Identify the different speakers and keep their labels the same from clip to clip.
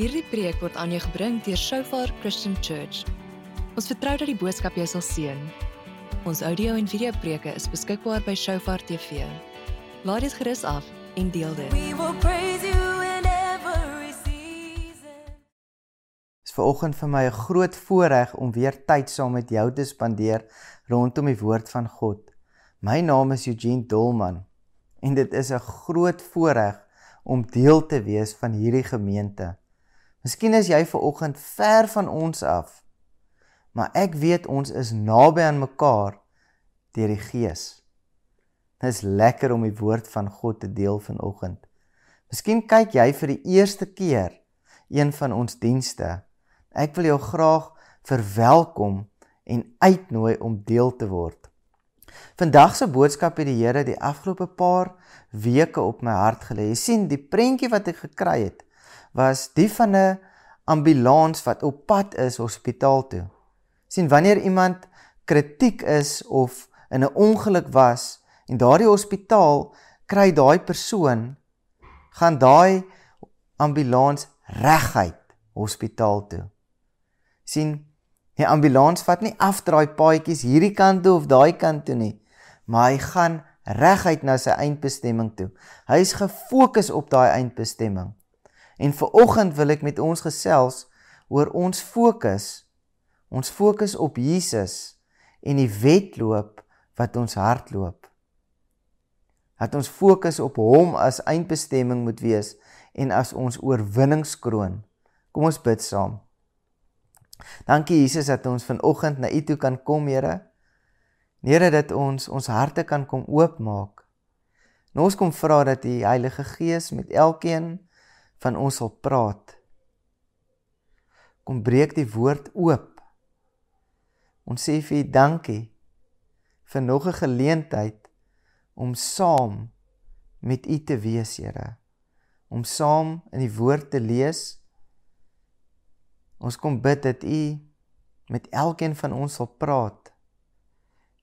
Speaker 1: Hierdie preek word aan jou gebring deur Shofar Christian Church. Ons vertrou dat die boodskap jou sal seën. Ons audio en video preke is beskikbaar by Shofar TV. Laat dit gerus af en deel dit.
Speaker 2: We will praise you in every season.
Speaker 3: Dit is vanoggend vir my 'n groot voorreg om weer tyd saam met jou te spandeer rondom die woord van God. My naam is Eugene Dolman en dit is 'n groot voorreg om deel te wees van hierdie gemeente. Miskien is jy ver oggend ver van ons af. Maar ek weet ons is naby aan mekaar deur die Gees. Dit is lekker om die woord van God te deel vanoggend. Miskien kyk jy vir die eerste keer een van ons dienste. Ek wil jou graag verwelkom en uitnooi om deel te word. Vandag se boodskap het die Here die afgelope paar weke op my hart gelê. Jy sien, die prentjie wat ek gekry het was die van 'n ambulans wat op pad is hospitaal toe. sien wanneer iemand kritiek is of in 'n ongeluk was en daardie hospitaal kry daai persoon gaan daai ambulans reguit hospitaal toe. sien die ambulans vat nie afdraai paadjies hierdie kant toe of daai kant toe nie, maar hy gaan reguit na sy eindbestemming toe. Hy is gefokus op daai eindbestemming. En vir oggend wil ek met ons gesels oor ons fokus. Ons fokus op Jesus en die wedloop wat ons hardloop. Dat ons fokus op hom as eindbestemming moet wees en as ons oorwinningskroon. Kom ons bid saam. Dankie Jesus dat ons vanoggend na U toe kan kom, Here. Here dat ons ons harte kan kom oopmaak. En ons kom vra dat die Heilige Gees met elkeen van ons sal praat. Kom breek die woord oop. Ons sê vir U dankie vir nog 'n geleentheid om saam met U te wees, Here. Om saam in die woord te lees. Ons kom bid dat U met elkeen van ons sal praat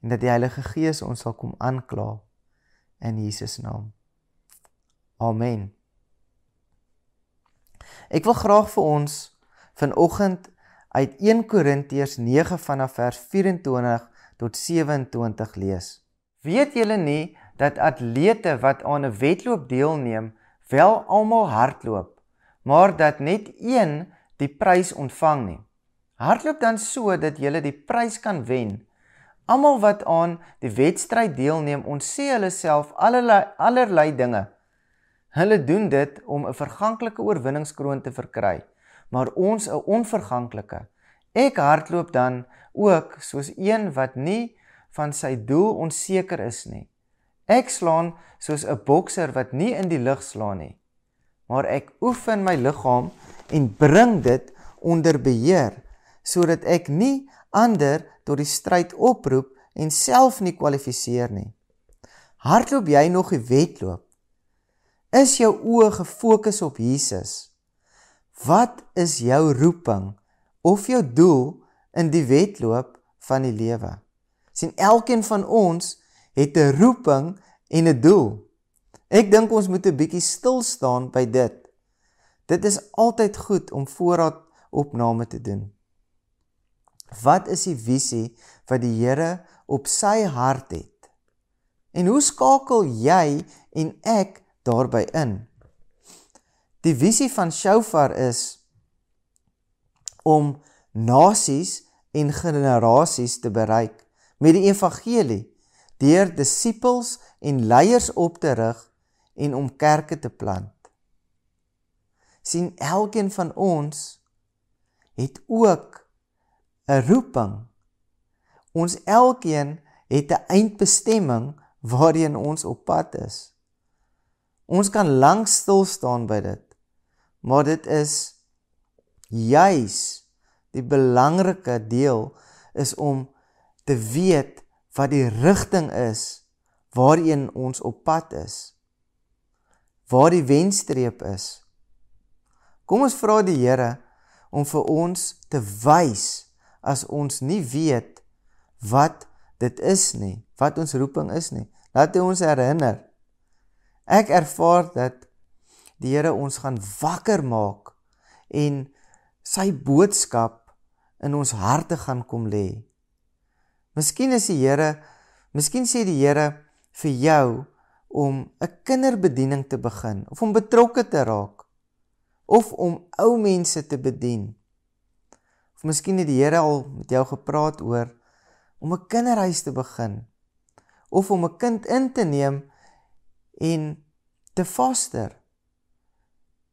Speaker 3: en dat die Heilige Gees ons sal kom aankla in Jesus naam. Amen. Ek wil graag vir ons vanoggend uit 1 Korintiërs 9 vanaf vers 24 tot 27 lees. Weet julle nie dat atlete wat aan 'n wedloop deelneem, wel almal hardloop, maar dat net een die prys ontvang nie? Hardloop dan so dat jy die prys kan wen. Almal wat aan die wedstryd deelneem, ontsee hulle self allerlei allerlei dinge. Hulle doen dit om 'n verganklike oorwinningskroon te verkry, maar ons 'n onverganklike. Ek hardloop dan ook soos een wat nie van sy doel onseker is nie. Ek slaan soos 'n bokser wat nie in die lug slaan nie, maar ek oefen my liggaam en bring dit onder beheer sodat ek nie ander tot die stryd oproep en self nie kwalifiseer nie. Hardloop jy nog die wedloop? Is jou oë gefokus op Jesus? Wat is jou roeping of jou doel in die wedloop van die lewe? sien elkeen van ons het 'n roeping en 'n doel. Ek dink ons moet 'n bietjie stil staan by dit. Dit is altyd goed om voorraad opname te doen. Wat is die visie wat die Here op sy hart het? En hoe skakel jy en ek daarby in. Die visie van Shofar is om nasies en generasies te bereik met die evangelie deur disippels en leiers op te rig en om kerke te plant. sien elkeen van ons het ook 'n roeping. Ons elkeen het 'n eindbestemming waarheen ons op pad is. Ons kan lank stil staan by dit. Maar dit is juis die belangrike deel is om te weet wat die rigting is waarheen ons op pad is. Waar die wenstreep is. Kom ons vra die Here om vir ons te wys as ons nie weet wat dit is nie, wat ons roeping is nie. Laat hy ons herinner Ek ervaar dat die Here ons gaan wakker maak en sy boodskap in ons harte gaan kom lê. Miskien is die Here, miskien sê die Here vir jou om 'n kinderbediening te begin of om betrokke te raak of om ou mense te bedien. Of miskien het die Here al met jou gepraat oor om 'n kinderhuis te begin of om 'n kind in te neem en te foster.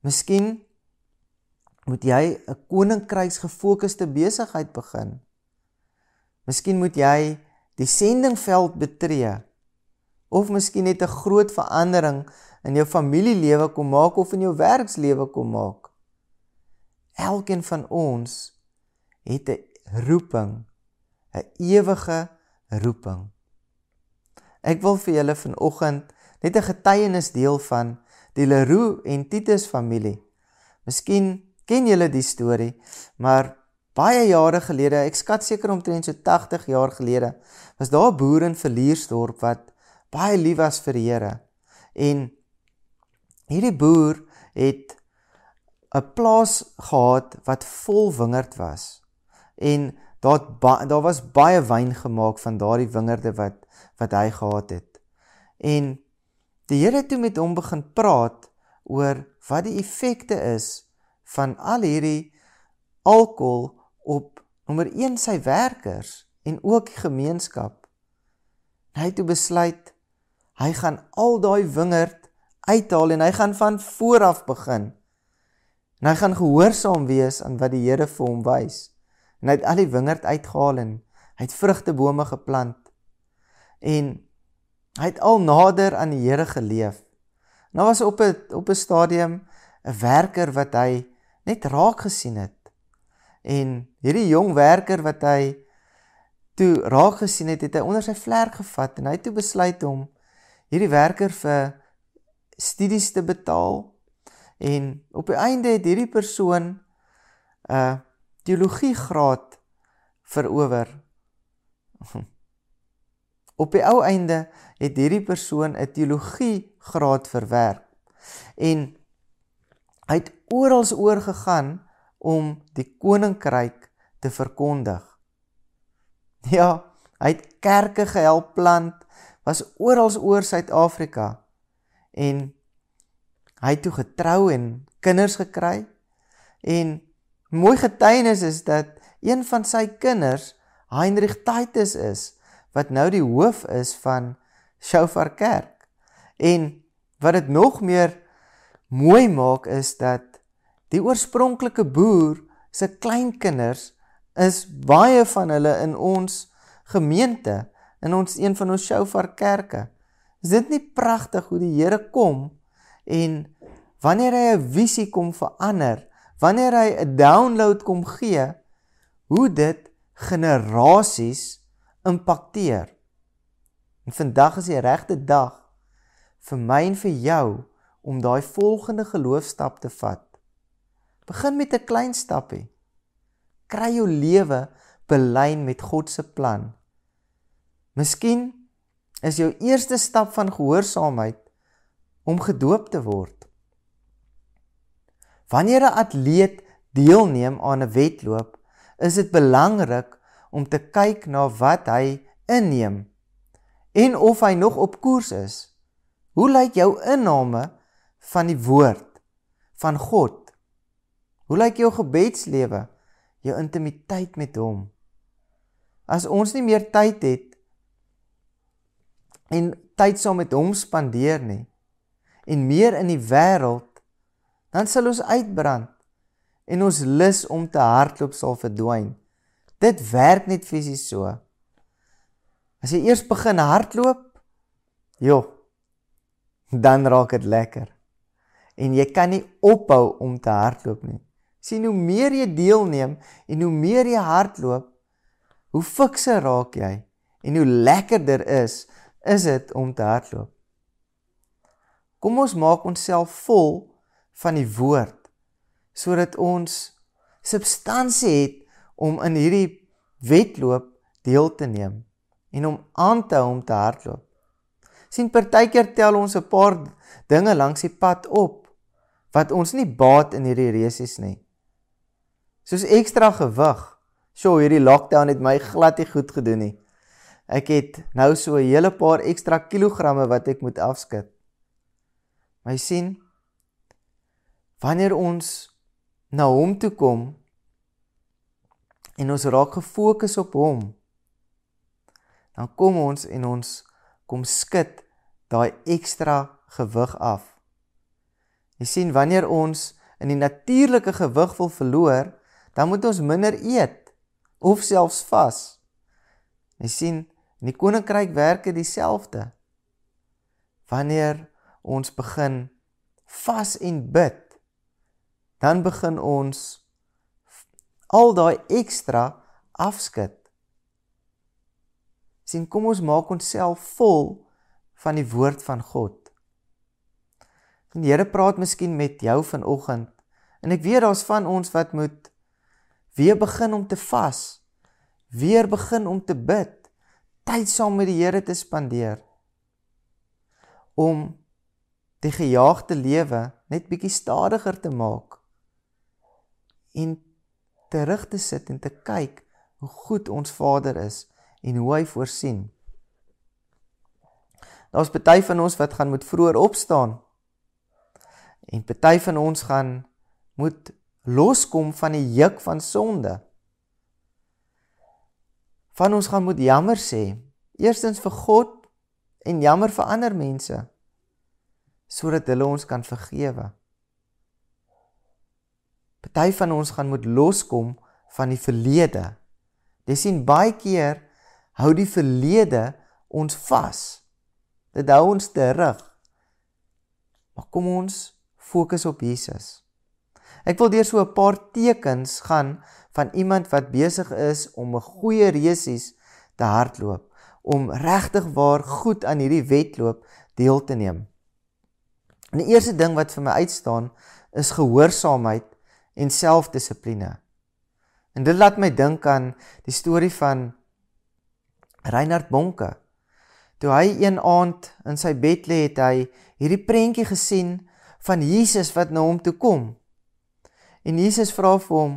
Speaker 3: Miskien moet jy 'n koninkryks gefokusde besigheid begin. Miskien moet jy die sendingveld betree of miskien net 'n groot verandering in jou familielewe kom maak of in jou werkslewe kom maak. Elkeen van ons het 'n roeping, 'n ewige roeping. Ek wil vir julle vanoggend net 'n getuienis deel van die Leroux en Titus familie. Miskien ken julle die storie, maar baie jare gelede, ek skat seker omtrent so 80 jaar gelede, was daar 'n boer in Verliersdorp wat baie lief was vir die Here. En hierdie boer het 'n plaas gehad wat vol wingerd was. En daar daar was baie wyn gemaak van daardie wingerde wat wat hy gehad het. En die Here het toe met hom begin praat oor wat die effekte is van al hierdie alkohol op nommer 1 sy werkers en ook die gemeenskap. Hy het toe besluit Hy gaan al daai wingerd uithaal en hy gaan van voor af begin. En hy gaan gehoorsaam wees aan wat die Here vir hom wys. En hy het al die wingerd uitgehaal en hy het vrugtebome geplant. En hy het al nader aan die Here geleef. Nou was op 'n op 'n stadium 'n werker wat hy net raak gesien het. En hierdie jong werker wat hy toe raak gesien het, het hy onder sy vlerk gevat en hy het toe besluit om hierdie werker vir studies te betaal en op die einde het hierdie persoon 'n uh, teologie graad verower. Op die ou einde het hierdie persoon 'n teologie graad verwerk en hy het oral oor gegaan om die koninkryk te verkondig. Ja, hy het kerke gehelp plant, was oral oor Suid-Afrika. En hy het toe getrou en kinders gekry. En mooi getuienis is dat een van sy kinders Heinrich Titus is wat nou die hoof is van Shofar Kerk en wat dit nog meer mooi maak is dat die oorspronklike boer se kleinkinders is baie van hulle in ons gemeente in ons een van ons shofar kerke. Is dit nie pragtig hoe die Here kom en wanneer hy 'n visie kom verander, wanneer hy 'n download kom gee, hoe dit generasies impakteer. En vandag is die regte dag vir my en vir jou om daai volgende geloofstap te vat. Begin met 'n klein stappie. Kry jou lewe belyn met God se plan. Miskien is jou eerste stap van gehoorsaamheid om gedoop te word. Wanneer 'n atleet deelneem aan 'n wedloop, is dit belangrik om te kyk na wat hy inneem en of hy nog op koers is. Hoe lyk jou inname van die woord van God? Hoe lyk jou gebedslewe, jou intimiteit met hom? As ons nie meer tyd het en tyd saam met hom spandeer nie en meer in die wêreld dan sal ons uitbrand en ons lus om te hardloop sal verdwyn dit werk net fisies so as jy eers begin hardloop joh dan raak dit lekker. En jy kan nie ophou om te hardloop nie. Sien hoe meer jy deelneem en hoe meer jy hardloop hoe fikser raak jy en hoe lekkerder is is dit om te hardloop. Kom ons maak onsself vol van die woord sodat ons substansie het om in hierdie wedloop deel te neem en om aan te hou om te hardloop. sien partykeer tel ons 'n paar dinge langs die pad op wat ons nie baat in hierdie resies nie. Soos ekstra gewig. Sjoe, hierdie lockdown het my glad nie goed gedoen nie. Ek het nou so 'n hele paar ekstra kilogramme wat ek moet afskud. My sien wanneer ons na hom toe kom en ons raak gefokus op hom dan kom ons en ons kom skud daai ekstra gewig af. Jy sien wanneer ons in die natuurlike gewig wil verloor, dan moet ons minder eet of selfs vas. Jy sien, in die koninkryk werk dit dieselfde. Wanneer ons begin vas en bid, dan begin ons al daai ekstra afskud. Sien kom ons maak onsself vol van die woord van God. En die Here praat miskien met jou vanoggend en ek weet daar's van ons wat moet weer begin om te vas, weer begin om te bid, tyd saam met die Here te spandeer om die gejaagde lewe net bietjie stadiger te maak en terug te sit en te kyk hoe goed ons Vader is en hoe hy voorsien. Daar's party van ons wat gaan moet vroeër opstaan. En party van ons gaan moet loskom van die juk van sonde. Van ons gaan moet jammer sê, eerstens vir God en jammer vir ander mense sodat hulle ons kan vergewe. Party van ons gaan moet loskom van die verlede. Jy sien baie keer hou die verlede ons vas. Dit hou ons terug. Maar kom ons fokus op Jesus. Ek wil deur so 'n paar tekens gaan van iemand wat besig is om 'n goeie resies te hardloop, om regtig waar goed aan hierdie wedloop deel te neem. En die eerste ding wat vir my uitstaan is gehoorsaamheid en selfdissipline. En dit laat my dink aan die storie van Reinhard Bonke. Toe hy een aand in sy bed lê, het hy hierdie prentjie gesien van Jesus wat na hom toe kom. En Jesus vra vir hom: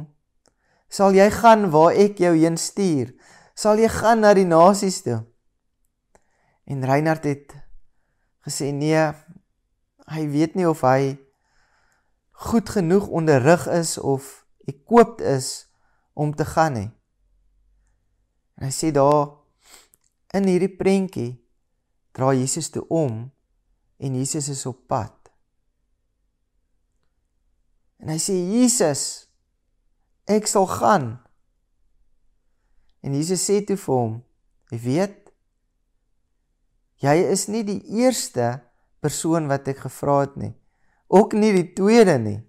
Speaker 3: "Sal jy gaan waar ek jou heen stuur? Sal jy gaan na die nasies toe?" En Reinhard het gesê: "Nee, hy weet nie of hy goed genoeg onderrig is of ekoopt is om te gaan nie. En hy sê daar in hierdie prentjie dra Jesus toe om en Jesus is op pad. En hy sê Jesus ek sal gaan. En Jesus sê toe vir hom, jy weet jy is nie die eerste persoon wat ek gevra het nie ook nie die tweede nie.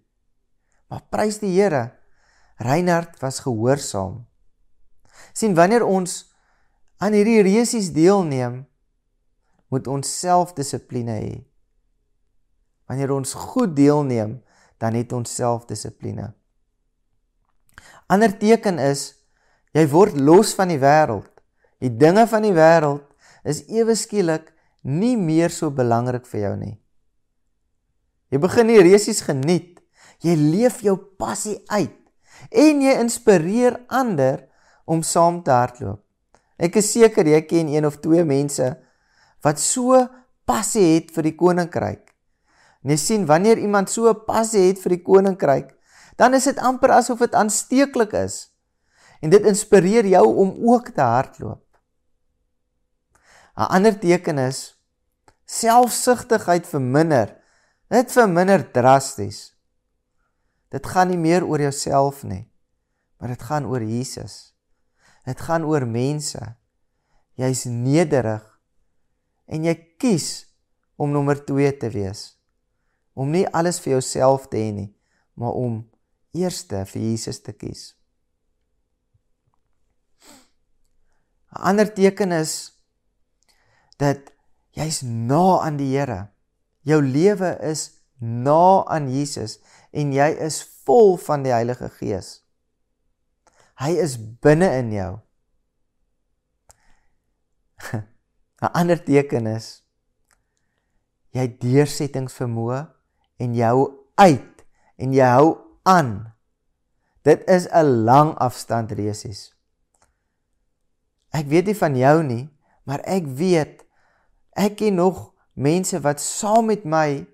Speaker 3: Maar prys die Here. Reinhard was gehoorsaam. sien wanneer ons aan hierdie resies deelneem, moet ons selfdissipline hê. Wanneer ons goed deelneem, dan het ons selfdissipline. Ander teken is jy word los van die wêreld. Die dinge van die wêreld is ewe skielik nie meer so belangrik vir jou nie. Jy begin die resies geniet. Jy leef jou passie uit en jy inspireer ander om saam te hardloop. Ek is seker jy ken een of twee mense wat so passie het vir die koninkryk. En jy sien wanneer iemand so passie het vir die koninkryk, dan is dit amper asof dit aansteeklik is. En dit inspireer jou om ook te hardloop. 'n Ander teken is selfsugtigheid verminder Dit verminder drasties. Dit gaan nie meer oor jouself nie, maar dit gaan oor Jesus. Dit gaan oor mense. Jy's nederig en jy kies om nommer 2 te wees. Om nie alles vir jouself te hê nie, maar om eerste vir Jesus te kies. 'n Ander teken is dat jy's na aan die Here. Jou lewe is na aan Jesus en jy is vol van die Heilige Gees. Hy is binne in jou. 'n Ander teken is jy deursettingsvermoë en jy hou uit en jy hou aan. Dit is 'n lang afstand resies. Ek weet nie van jou nie, maar ek weet ek ken nog mense wat saam met my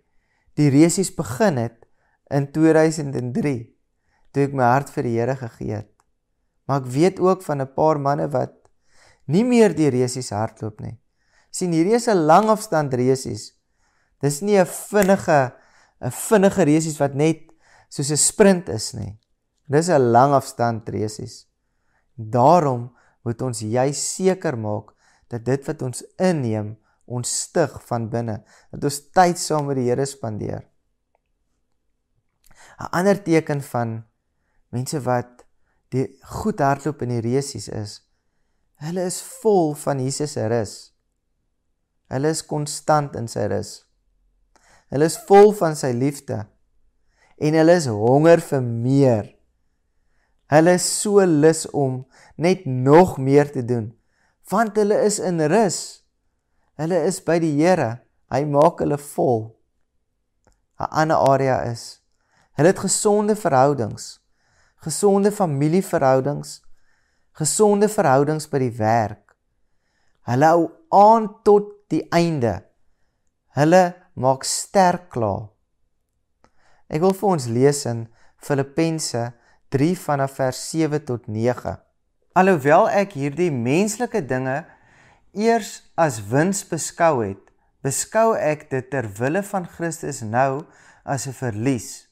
Speaker 3: die resies begin het in 2003 toe ek my hart vir die Here gegee het. Maar ek weet ook van 'n paar manne wat nie meer die resies hardloop nie. sien hierdie is 'n lang afstand resies. Dis nie 'n vinnige 'n vinnige resies wat net soos 'n sprint is nie. Dis 'n lang afstand resies. Daarom moet ons juis seker maak dat dit wat ons inneem ons stig van binne, dat ons tyd saam met die Here spandeer. 'n Ander teken van mense wat die goed hardloop in die resies is, hulle is vol van Jesus se rus. Hulle is konstant in sy rus. Hulle is vol van sy liefde en hulle is honger vir meer. Hulle is so lus om net nog meer te doen want hulle is in rus. Hulle is by die Here. Hy maak hulle vol. 'n Ander area is hulle het gesonde verhoudings, gesonde familieverhoudings, gesonde verhoudings by die werk. Hulle hou aan tot die einde. Hulle maak sterk klaar. Ek wil vir ons lees in Filippense 3 vanaf vers 7 tot 9. Alhoewel ek hierdie menslike dinge eers as wins beskou het, beskou ek dit ter wille van Christus nou as 'n verlies.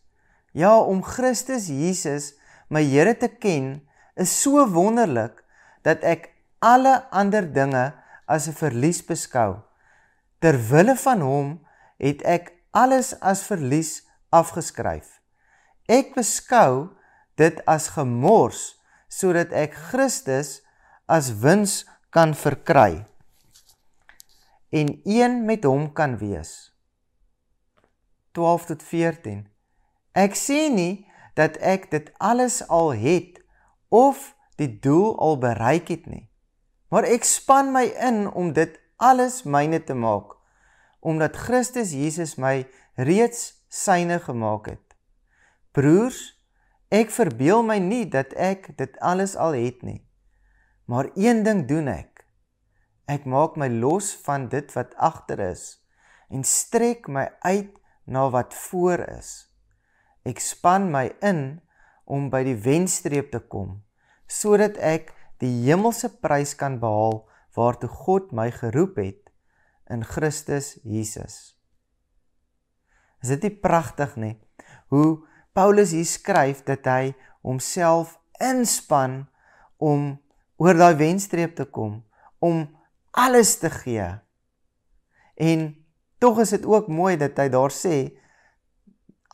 Speaker 3: Ja, om Christus Jesus, my Here te ken, is so wonderlik dat ek alle ander dinge as 'n verlies beskou. Ter wille van hom het ek alles as verlies afgeskryf. Ek beskou dit as gemors sodat ek Christus as wins kan verkry en een met hom kan wees. 12 tot 14. Ek sê nie dat ek dit alles al het of die doel al bereik het nie. Maar ek span my in om dit alles myne te maak omdat Christus Jesus my reeds syne gemaak het. Broers, ek verbeel my nie dat ek dit alles al het nie. Maar een ding doen ek. Ek maak my los van dit wat agter is en strek my uit na wat voor is. Ek span my in om by die wenstreep te kom sodat ek die hemelse prys kan behaal waartoe God my geroep het in Christus Jesus. Is dit nie pragtig nie hoe Paulus hier skryf dat hy homself inspann om oor daai wenstreep te kom om alles te gee. En tog is dit ook mooi dat hy daar sê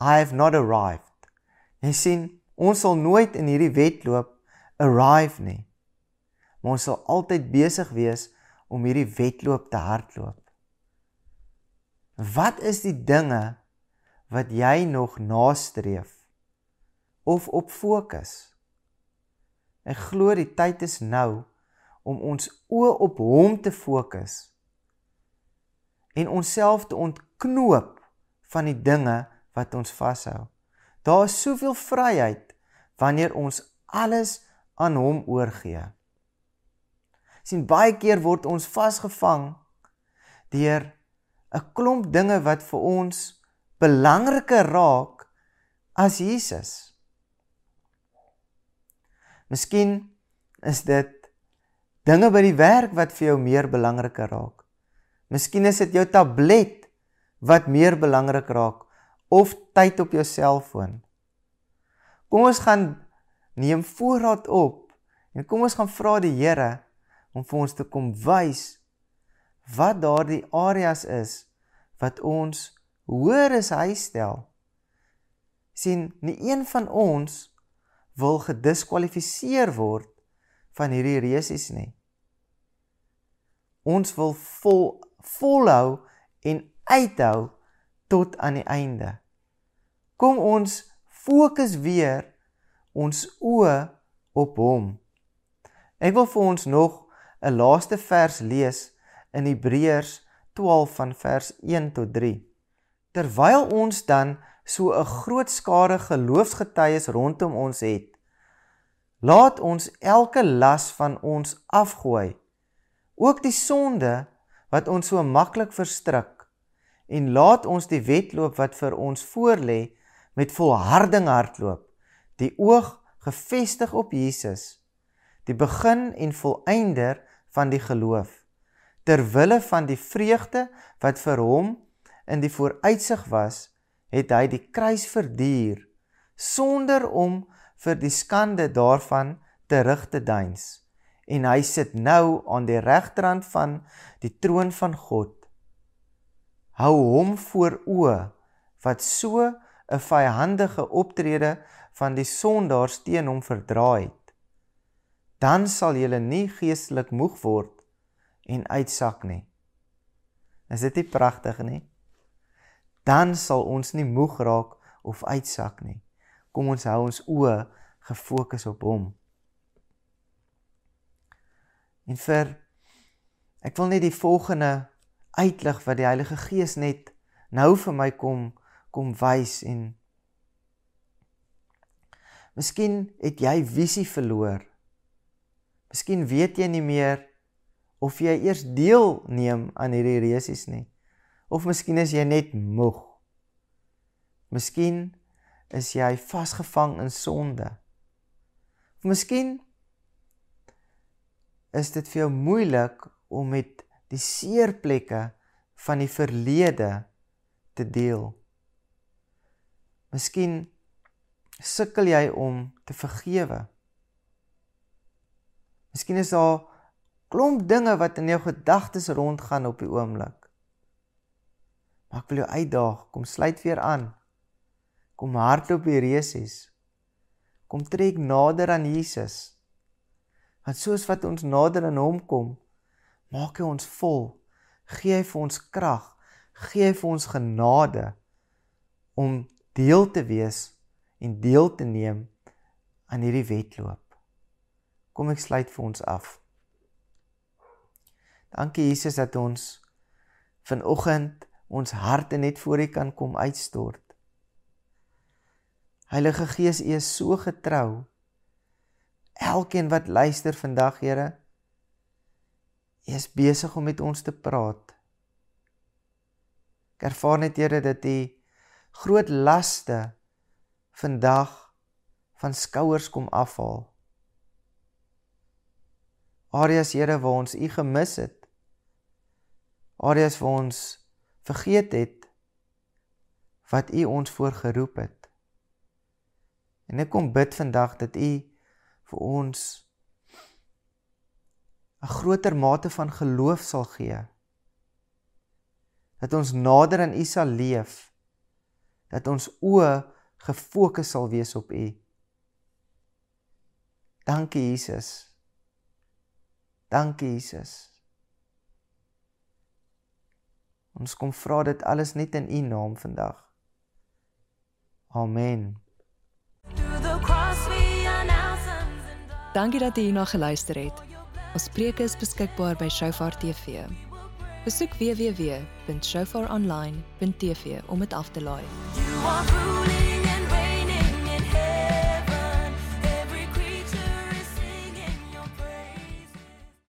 Speaker 3: I have not arrived. Jy sien, ons sal nooit in hierdie wedloop arrive nie. Maar ons sal altyd besig wees om hierdie wedloop te hardloop. Wat is die dinge wat jy nog nastreef of op fokus? Ek glo die tyd is nou om ons oë op hom te fokus en onsself te ontknoop van die dinge wat ons vashou. Daar is soveel vryheid wanneer ons alles aan hom oorgee. sien baie keer word ons vasgevang deur 'n klomp dinge wat vir ons belangriker raak as Jesus. Miskien is dit dinge by die werk wat vir jou meer belangriker raak. Miskien is dit jou tablet wat meer belangrik raak of tyd op jou selfoon. Kom ons gaan neem voorraad op en kom ons gaan vra die Here om vir ons te kom wys wat daardie areas is wat ons hoor is hy stel. sien nie een van ons wil gediskwalifiseer word van hierdie resies nie. Ons wil vol volhou en uithou tot aan die einde. Kom ons fokus weer ons oë op hom. Ek wil vir ons nog 'n laaste vers lees in Hebreërs 12 van vers 1 tot 3. Terwyl ons dan so 'n groot skare geloofsgetuies rondom ons het, Laat ons elke las van ons afgooi. Ook die sonde wat ons so maklik verstrik en laat ons die wedloop wat vir ons voorlê met volharding hardloop. Die oog gefestig op Jesus, die begin en volëinder van die geloof. Ter wille van die vreugde wat vir hom in die vooruitsig was, het hy die kruis verduur sonder om vir die skande daarvan terug te deins en hy sit nou aan die regterrand van die troon van God hou hom voor oë wat so 'n vyhandige optrede van die sondaars teen hom verdra het. Dan sal jy nie geestelik moeg word en uitsak nie. Is dit nie pragtig nie? Dan sal ons nie moeg raak of uitsak nie. Kom ons hou ons oë gefokus op hom. En vir ek wil net die volgende uitlig wat die Heilige Gees net nou vir my kom kom wys en Miskien het jy visie verloor. Miskien weet jy nie meer of jy eers deelneem aan hierdie resies nie. Of miskien is jy net moeg. Miskien is jy vasgevang in sonde. Of miskien is dit vir jou moeilik om met die seerplekke van die verlede te deel. Miskien sukkel jy om te vergewe. Miskien is daar klomp dinge wat in jou gedagtes rondgaan op die oomblik. Maar ek wil jou uitdaag, kom sluit weer aan. Kom hardloop die resies. Kom trek nader aan Jesus. Want soos wat ons nader aan hom kom, maak hy ons vol. Gee hy vir ons krag, gee hy vir ons genade om deel te wees en deel te neem aan hierdie wedloop. Kom ek sluit vir ons af. Dankie Jesus dat ons vanoggend ons harte net voor U kan kom uitstort. Heilige Gees, U is so getrou. Elkeen wat luister vandag, Here, U is besig om met ons te praat. Ek ervaar net Here dat U groot laste vandag van skouers kom afhaal. Areas Here waar ons U gemis het. Areas waar ons vergeet het wat U ons voorgeroep het. En ek kom bid vandag dat U vir ons 'n groter mate van geloof sal gee. Dat ons nader aan U sal leef. Dat ons oë gefokus sal wees op U. Dankie Jesus. Dankie Jesus. Ons kom vra dit alles net in U naam vandag. Amen.
Speaker 1: Dankie dat jy hierna geluister het. Ons preek is beskikbaar by Shofar TV. Besoek www.shofaronline.tv om dit af te laai.
Speaker 2: You are